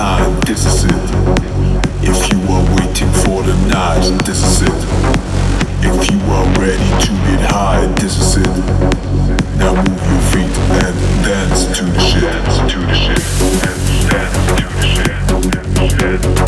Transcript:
time, this is it. If you are waiting for the night, this is it. If you are ready to get high, this is it. Now move your feet and dance to the shit, to the shit, and dance to the shit, and dance.